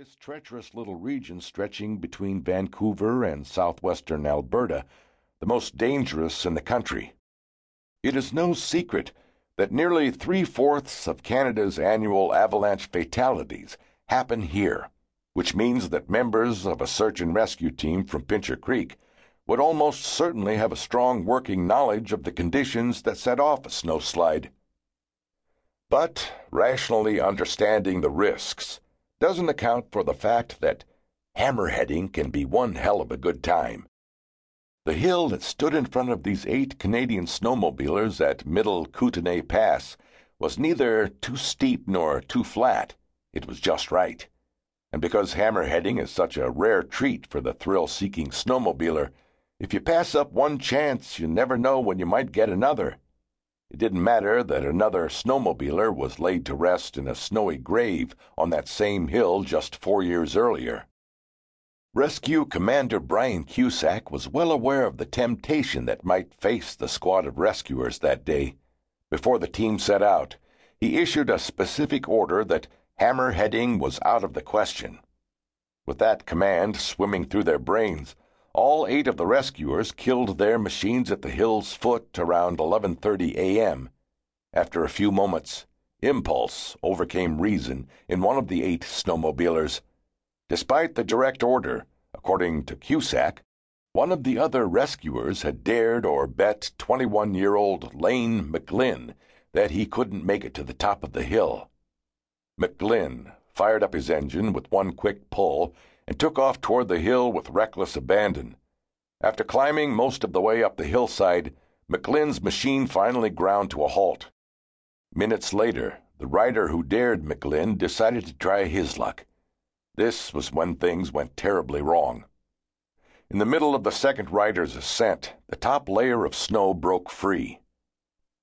this treacherous little region stretching between Vancouver and southwestern Alberta the most dangerous in the country. It is no secret that nearly three fourths of Canada's annual avalanche fatalities happen here, which means that members of a search and rescue team from Pincher Creek would almost certainly have a strong working knowledge of the conditions that set off a snowslide. But rationally understanding the risks doesn't account for the fact that hammerheading can be one hell of a good time. The hill that stood in front of these eight Canadian snowmobilers at Middle Kootenay Pass was neither too steep nor too flat. It was just right. And because hammerheading is such a rare treat for the thrill seeking snowmobiler, if you pass up one chance, you never know when you might get another. It didn't matter that another snowmobiler was laid to rest in a snowy grave on that same hill just four years earlier. Rescue Commander Brian Cusack was well aware of the temptation that might face the squad of rescuers that day. Before the team set out, he issued a specific order that hammerheading was out of the question. With that command swimming through their brains, all eight of the rescuers killed their machines at the hill's foot around 11:30 a.m. After a few moments, impulse overcame reason in one of the eight snowmobilers. Despite the direct order, according to Cusack, one of the other rescuers had dared or bet 21-year-old Lane McGlynn that he couldn't make it to the top of the hill. McGlynn fired up his engine with one quick pull and took off toward the hill with reckless abandon. After climbing most of the way up the hillside, McGlynn's machine finally ground to a halt. Minutes later, the rider who dared McGlynn decided to try his luck. This was when things went terribly wrong. In the middle of the second rider's ascent, the top layer of snow broke free.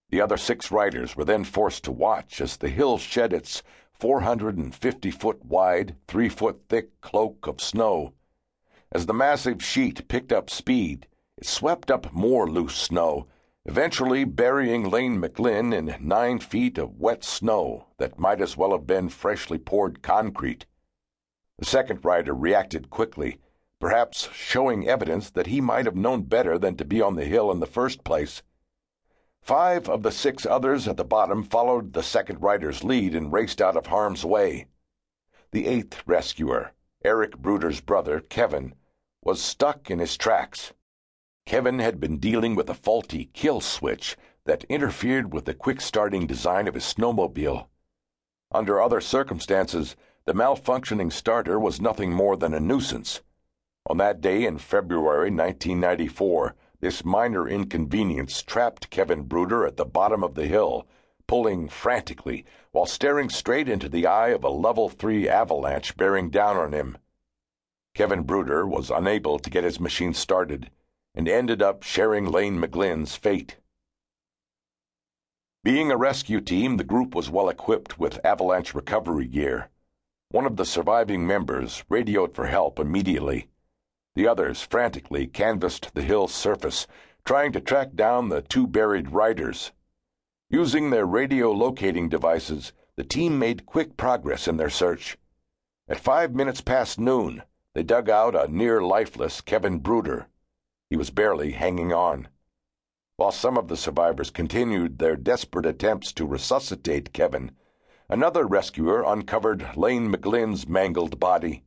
The other six riders were then forced to watch as the hill shed its 450 foot wide, 3 foot thick cloak of snow. As the massive sheet picked up speed, it swept up more loose snow, eventually burying Lane McGlynn in nine feet of wet snow that might as well have been freshly poured concrete. The second rider reacted quickly, perhaps showing evidence that he might have known better than to be on the hill in the first place. Five of the six others at the bottom followed the second rider's lead and raced out of harm's way. The eighth rescuer, Eric Bruder's brother, Kevin, was stuck in his tracks. Kevin had been dealing with a faulty kill switch that interfered with the quick starting design of his snowmobile. Under other circumstances, the malfunctioning starter was nothing more than a nuisance. On that day in February 1994, this minor inconvenience trapped Kevin Bruder at the bottom of the hill, pulling frantically while staring straight into the eye of a level 3 avalanche bearing down on him. Kevin Bruder was unable to get his machine started and ended up sharing Lane McGlynn's fate. Being a rescue team, the group was well equipped with avalanche recovery gear. One of the surviving members radioed for help immediately. The others frantically canvassed the hill's surface, trying to track down the two buried riders. Using their radio locating devices, the team made quick progress in their search. At five minutes past noon, they dug out a near lifeless Kevin Bruder. He was barely hanging on. While some of the survivors continued their desperate attempts to resuscitate Kevin, another rescuer uncovered Lane McGlynn's mangled body.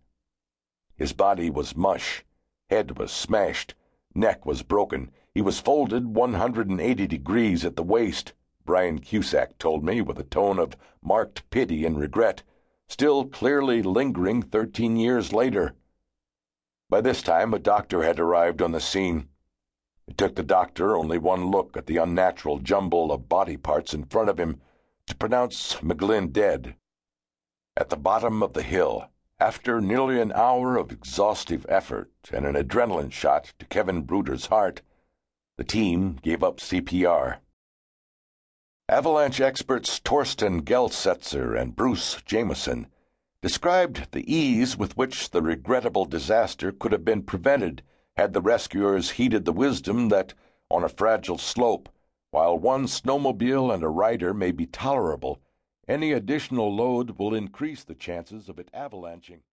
His body was mush Head was smashed. Neck was broken. He was folded 180 degrees at the waist, Brian Cusack told me with a tone of marked pity and regret, still clearly lingering 13 years later. By this time, a doctor had arrived on the scene. It took the doctor only one look at the unnatural jumble of body parts in front of him to pronounce McGlynn dead. At the bottom of the hill, after nearly an hour of exhaustive effort and an adrenaline shot to Kevin Bruder's heart, the team gave up CPR. Avalanche experts Torsten Geldsetzer and Bruce Jamieson described the ease with which the regrettable disaster could have been prevented had the rescuers heeded the wisdom that, on a fragile slope, while one snowmobile and a rider may be tolerable, any additional load will increase the chances of it avalanching.